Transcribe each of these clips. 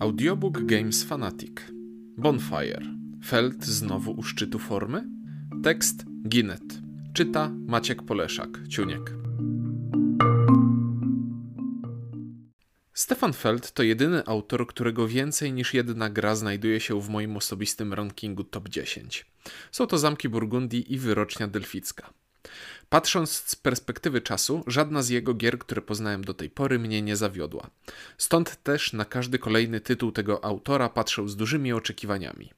Audiobook Games Fanatic Bonfire Feld znowu u szczytu formy? Tekst Ginet Czyta Maciek Poleszak, Ciuniek Stefan Feld to jedyny autor, którego więcej niż jedna gra znajduje się w moim osobistym rankingu top 10. Są to Zamki Burgundii i Wyrocznia Delficka. Patrząc z perspektywy czasu, żadna z jego gier, które poznałem do tej pory, mnie nie zawiodła. Stąd też na każdy kolejny tytuł tego autora patrzę z dużymi oczekiwaniami.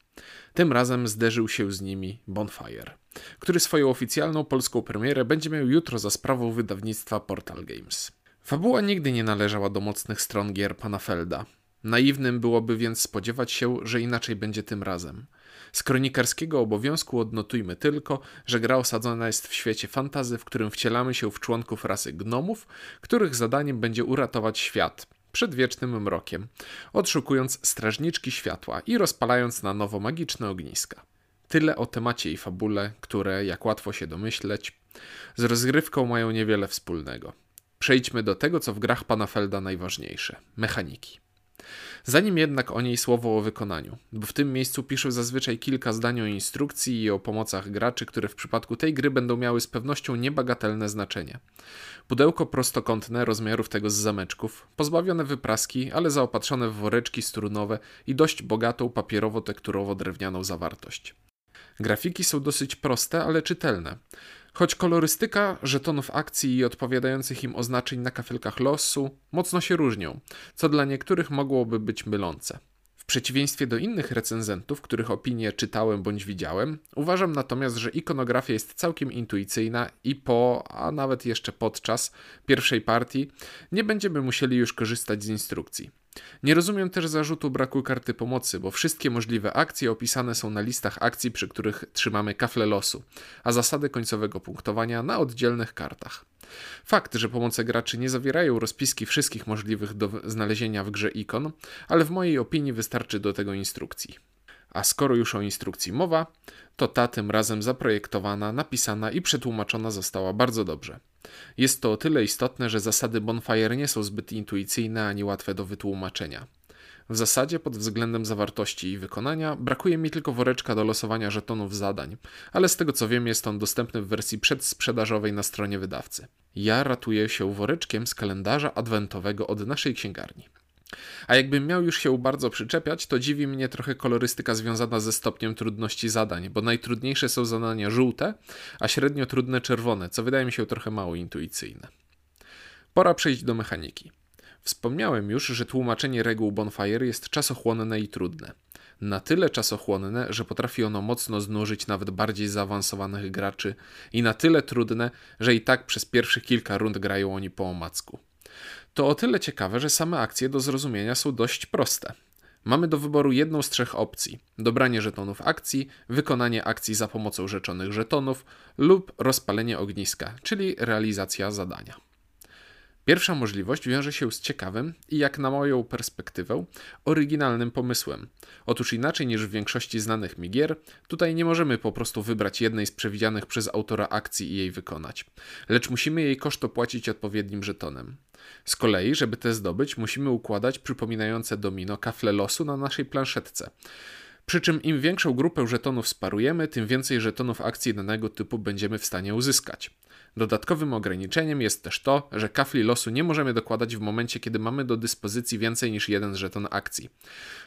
Tym razem zderzył się z nimi Bonfire, który swoją oficjalną polską premierę będzie miał jutro za sprawą wydawnictwa Portal Games. Fabuła nigdy nie należała do mocnych stron gier pana Felda. Naiwnym byłoby więc spodziewać się, że inaczej będzie tym razem. Z kronikarskiego obowiązku odnotujmy tylko, że gra osadzona jest w świecie fantazy, w którym wcielamy się w członków rasy gnomów, których zadaniem będzie uratować świat przed wiecznym mrokiem, odszukując strażniczki światła i rozpalając na nowo magiczne ogniska. Tyle o temacie i fabule, które, jak łatwo się domyśleć, z rozgrywką mają niewiele wspólnego. Przejdźmy do tego, co w grach pana Felda najważniejsze mechaniki. Zanim jednak o niej słowo o wykonaniu, bo w tym miejscu piszę zazwyczaj kilka zdań o instrukcji i o pomocach graczy, które w przypadku tej gry będą miały z pewnością niebagatelne znaczenie. Pudełko prostokątne rozmiarów tego z zameczków, pozbawione wypraski, ale zaopatrzone w woreczki strunowe i dość bogatą papierowo-tekturowo-drewnianą zawartość. Grafiki są dosyć proste, ale czytelne. Choć kolorystyka żetonów akcji i odpowiadających im oznaczeń na kafelkach losu mocno się różnią, co dla niektórych mogłoby być mylące. W przeciwieństwie do innych recenzentów, których opinie czytałem bądź widziałem, uważam natomiast, że ikonografia jest całkiem intuicyjna i po, a nawet jeszcze podczas pierwszej partii nie będziemy musieli już korzystać z instrukcji. Nie rozumiem też zarzutu braku karty pomocy, bo wszystkie możliwe akcje opisane są na listach akcji, przy których trzymamy kafle losu, a zasady końcowego punktowania na oddzielnych kartach. Fakt, że pomoce graczy nie zawierają rozpiski wszystkich możliwych do znalezienia w grze ikon, ale w mojej opinii wystarczy do tego instrukcji. A skoro już o instrukcji mowa, to ta tym razem zaprojektowana, napisana i przetłumaczona została bardzo dobrze. Jest to o tyle istotne, że zasady Bonfire nie są zbyt intuicyjne ani łatwe do wytłumaczenia. W zasadzie pod względem zawartości i wykonania brakuje mi tylko woreczka do losowania żetonów zadań, ale z tego co wiem jest on dostępny w wersji przedsprzedażowej na stronie wydawcy. Ja ratuję się woreczkiem z kalendarza adwentowego od naszej księgarni. A jakbym miał już się bardzo przyczepiać, to dziwi mnie trochę kolorystyka związana ze stopniem trudności zadań, bo najtrudniejsze są zadania żółte, a średnio trudne czerwone, co wydaje mi się trochę mało intuicyjne. Pora przejść do mechaniki. Wspomniałem już, że tłumaczenie reguł Bonfire jest czasochłonne i trudne. Na tyle czasochłonne, że potrafi ono mocno znużyć nawet bardziej zaawansowanych graczy i na tyle trudne, że i tak przez pierwszych kilka rund grają oni po omacku to o tyle ciekawe, że same akcje do zrozumienia są dość proste. Mamy do wyboru jedną z trzech opcji: dobranie żetonów akcji, wykonanie akcji za pomocą rzeczonych żetonów lub rozpalenie ogniska, czyli realizacja zadania. Pierwsza możliwość wiąże się z ciekawym i, jak na moją perspektywę, oryginalnym pomysłem. Otóż inaczej niż w większości znanych mi gier, tutaj nie możemy po prostu wybrać jednej z przewidzianych przez autora akcji i jej wykonać, lecz musimy jej koszt opłacić odpowiednim żetonem. Z kolei, żeby te zdobyć, musimy układać przypominające domino kafle losu na naszej planszetce. Przy czym im większą grupę żetonów sparujemy, tym więcej żetonów akcji danego typu będziemy w stanie uzyskać. Dodatkowym ograniczeniem jest też to, że kafli losu nie możemy dokładać w momencie, kiedy mamy do dyspozycji więcej niż jeden żeton akcji.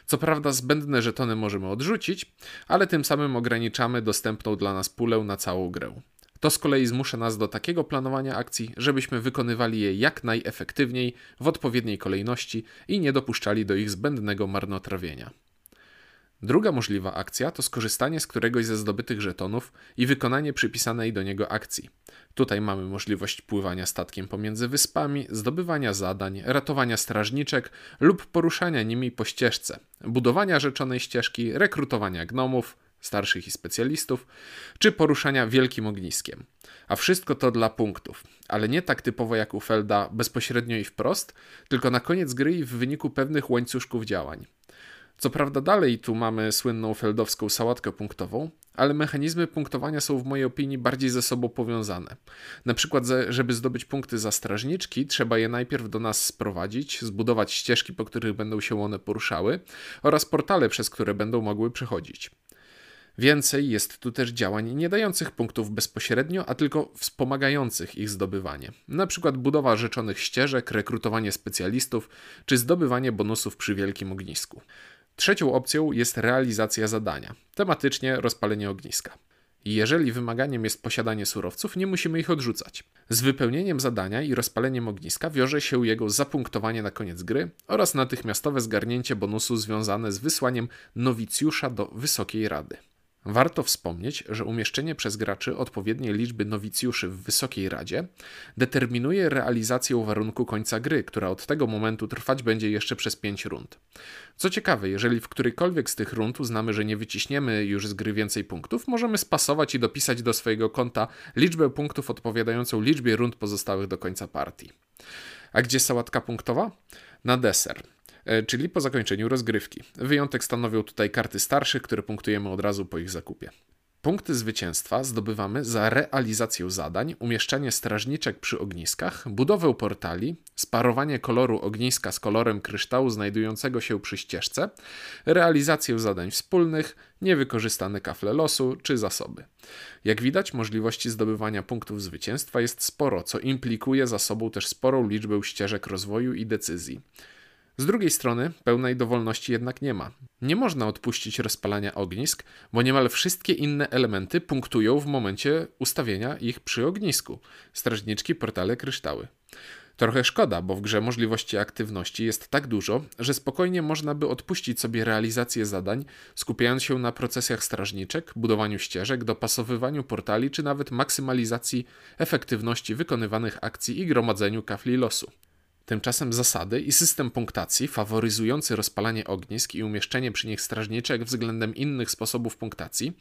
Co prawda zbędne żetony możemy odrzucić, ale tym samym ograniczamy dostępną dla nas pulę na całą grę. To z kolei zmusza nas do takiego planowania akcji, żebyśmy wykonywali je jak najefektywniej, w odpowiedniej kolejności i nie dopuszczali do ich zbędnego marnotrawienia. Druga możliwa akcja to skorzystanie z któregoś ze zdobytych żetonów i wykonanie przypisanej do niego akcji. Tutaj mamy możliwość pływania statkiem pomiędzy wyspami, zdobywania zadań, ratowania strażniczek lub poruszania nimi po ścieżce, budowania rzeczonej ścieżki, rekrutowania gnomów, starszych i specjalistów, czy poruszania wielkim ogniskiem. A wszystko to dla punktów, ale nie tak typowo jak u Felda bezpośrednio i wprost, tylko na koniec gry i w wyniku pewnych łańcuszków działań. Co prawda dalej tu mamy słynną feldowską sałatkę punktową, ale mechanizmy punktowania są w mojej opinii bardziej ze sobą powiązane. Na przykład, żeby zdobyć punkty za strażniczki, trzeba je najpierw do nas sprowadzić, zbudować ścieżki, po których będą się one poruszały oraz portale, przez które będą mogły przechodzić. Więcej jest tu też działań nie dających punktów bezpośrednio, a tylko wspomagających ich zdobywanie. Na przykład budowa rzeczonych ścieżek, rekrutowanie specjalistów czy zdobywanie bonusów przy wielkim ognisku. Trzecią opcją jest realizacja zadania, tematycznie rozpalenie ogniska. Jeżeli wymaganiem jest posiadanie surowców, nie musimy ich odrzucać. Z wypełnieniem zadania i rozpaleniem ogniska wiąże się jego zapunktowanie na koniec gry oraz natychmiastowe zgarnięcie bonusu związane z wysłaniem nowicjusza do Wysokiej Rady. Warto wspomnieć, że umieszczenie przez graczy odpowiedniej liczby nowicjuszy w Wysokiej Radzie determinuje realizację warunku końca gry, która od tego momentu trwać będzie jeszcze przez 5 rund. Co ciekawe, jeżeli w którejkolwiek z tych rund uznamy, że nie wyciśniemy już z gry więcej punktów, możemy spasować i dopisać do swojego konta liczbę punktów odpowiadającą liczbie rund pozostałych do końca partii. A gdzie sałatka punktowa? Na deser. E, czyli po zakończeniu rozgrywki. Wyjątek stanowią tutaj karty starszych, które punktujemy od razu po ich zakupie. Punkty zwycięstwa zdobywamy za realizację zadań, umieszczanie strażniczek przy ogniskach, budowę portali, sparowanie koloru ogniska z kolorem kryształu znajdującego się przy ścieżce, realizację zadań wspólnych, niewykorzystane kafle losu czy zasoby. Jak widać, możliwości zdobywania punktów zwycięstwa jest sporo, co implikuje za sobą też sporą liczbę ścieżek rozwoju i decyzji. Z drugiej strony pełnej dowolności jednak nie ma. Nie można odpuścić rozpalania ognisk, bo niemal wszystkie inne elementy punktują w momencie ustawienia ich przy ognisku. Strażniczki, portale, kryształy. Trochę szkoda, bo w grze możliwości aktywności jest tak dużo, że spokojnie można by odpuścić sobie realizację zadań, skupiając się na procesjach strażniczek, budowaniu ścieżek, dopasowywaniu portali czy nawet maksymalizacji efektywności wykonywanych akcji i gromadzeniu kafli losu. Tymczasem zasady i system punktacji faworyzujący rozpalanie ognisk i umieszczenie przy nich strażniczek względem innych sposobów punktacji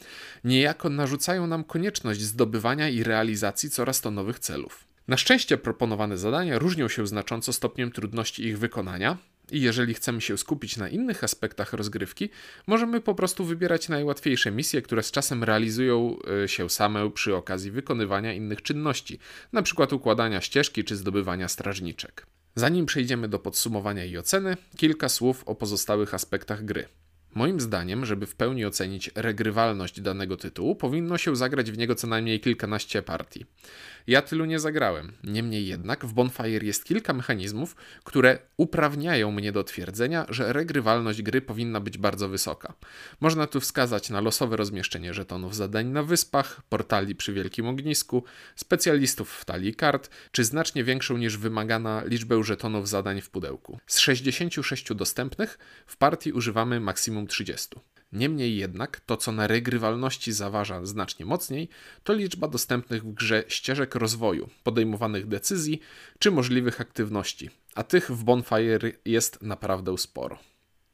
niejako narzucają nam konieczność zdobywania i realizacji coraz to nowych celów. Na szczęście proponowane zadania różnią się znacząco stopniem trudności ich wykonania, i jeżeli chcemy się skupić na innych aspektach rozgrywki, możemy po prostu wybierać najłatwiejsze misje, które z czasem realizują e, się same przy okazji wykonywania innych czynności, np. układania ścieżki czy zdobywania strażniczek. Zanim przejdziemy do podsumowania i oceny, kilka słów o pozostałych aspektach gry. Moim zdaniem, żeby w pełni ocenić regrywalność danego tytułu, powinno się zagrać w niego co najmniej kilkanaście partii. Ja tylu nie zagrałem. Niemniej jednak w Bonfire jest kilka mechanizmów, które uprawniają mnie do twierdzenia, że regrywalność gry powinna być bardzo wysoka. Można tu wskazać na losowe rozmieszczenie żetonów zadań na wyspach, portali przy wielkim ognisku, specjalistów w talii kart, czy znacznie większą niż wymagana liczbę żetonów zadań w pudełku. Z 66 dostępnych w partii używamy maksimum 30. Niemniej jednak to, co na regrywalności zaważa znacznie mocniej, to liczba dostępnych w grze ścieżek rozwoju, podejmowanych decyzji czy możliwych aktywności, a tych w Bonfire jest naprawdę sporo.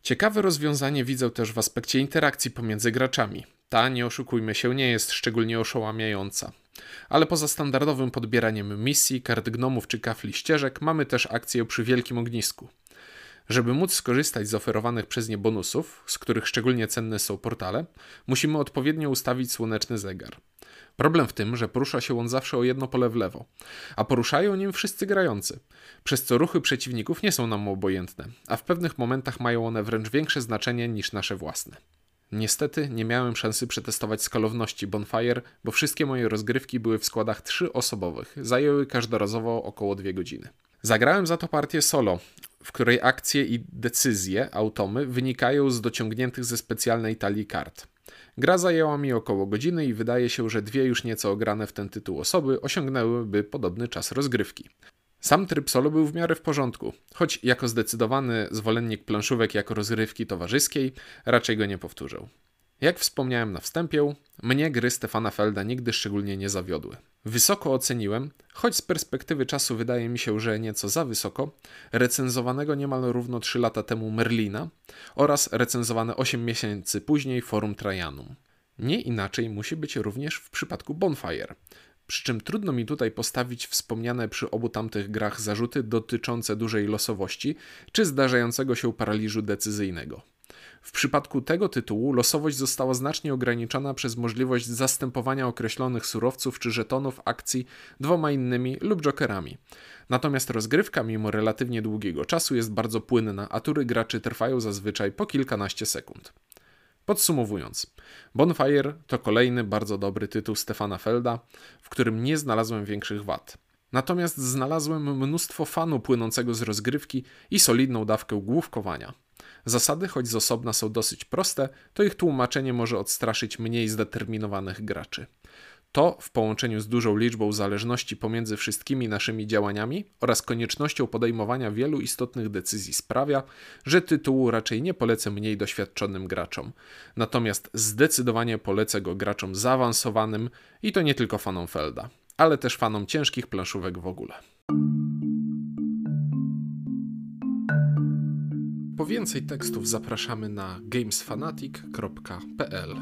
Ciekawe rozwiązanie widzę też w aspekcie interakcji pomiędzy graczami. Ta, nie oszukujmy się, nie jest szczególnie oszałamiająca. Ale poza standardowym podbieraniem misji, kart gnomów czy kafli ścieżek, mamy też akcję przy wielkim ognisku. Żeby móc skorzystać z oferowanych przez nie bonusów, z których szczególnie cenne są portale, musimy odpowiednio ustawić słoneczny zegar. Problem w tym, że porusza się on zawsze o jedno pole w lewo, a poruszają nim wszyscy grający, przez co ruchy przeciwników nie są nam obojętne, a w pewnych momentach mają one wręcz większe znaczenie niż nasze własne. Niestety nie miałem szansy przetestować skalowności Bonfire, bo wszystkie moje rozgrywki były w składach trzyosobowych, zajęły każdorazowo około 2 godziny. Zagrałem za to partię solo, w której akcje i decyzje automy wynikają z dociągniętych ze specjalnej talii kart. Gra zajęła mi około godziny i wydaje się, że dwie już nieco ograne w ten tytuł osoby osiągnęłyby podobny czas rozgrywki. Sam tryb solo był w miarę w porządku, choć jako zdecydowany zwolennik planszówek jako rozrywki towarzyskiej raczej go nie powtórzę. Jak wspomniałem na wstępie, mnie gry Stefana Felda nigdy szczególnie nie zawiodły. Wysoko oceniłem, choć z perspektywy czasu wydaje mi się, że nieco za wysoko, recenzowanego niemal równo 3 lata temu Merlina oraz recenzowane 8 miesięcy później Forum Trajanum. Nie inaczej musi być również w przypadku Bonfire. Przy czym trudno mi tutaj postawić wspomniane przy obu tamtych grach zarzuty dotyczące dużej losowości czy zdarzającego się paraliżu decyzyjnego. W przypadku tego tytułu losowość została znacznie ograniczona przez możliwość zastępowania określonych surowców czy żetonów akcji dwoma innymi lub jokerami. Natomiast rozgrywka, mimo relatywnie długiego czasu, jest bardzo płynna, a tury graczy trwają zazwyczaj po kilkanaście sekund. Podsumowując, Bonfire to kolejny bardzo dobry tytuł Stefana Felda, w którym nie znalazłem większych wad. Natomiast znalazłem mnóstwo fanu płynącego z rozgrywki i solidną dawkę główkowania. Zasady, choć z osobna są dosyć proste, to ich tłumaczenie może odstraszyć mniej zdeterminowanych graczy. To, w połączeniu z dużą liczbą zależności pomiędzy wszystkimi naszymi działaniami oraz koniecznością podejmowania wielu istotnych decyzji, sprawia, że tytułu raczej nie polecę mniej doświadczonym graczom. Natomiast zdecydowanie polecę go graczom zaawansowanym i to nie tylko fanom Felda, ale też fanom ciężkich planszówek w ogóle. Po więcej tekstów zapraszamy na gamesfanatic.pl.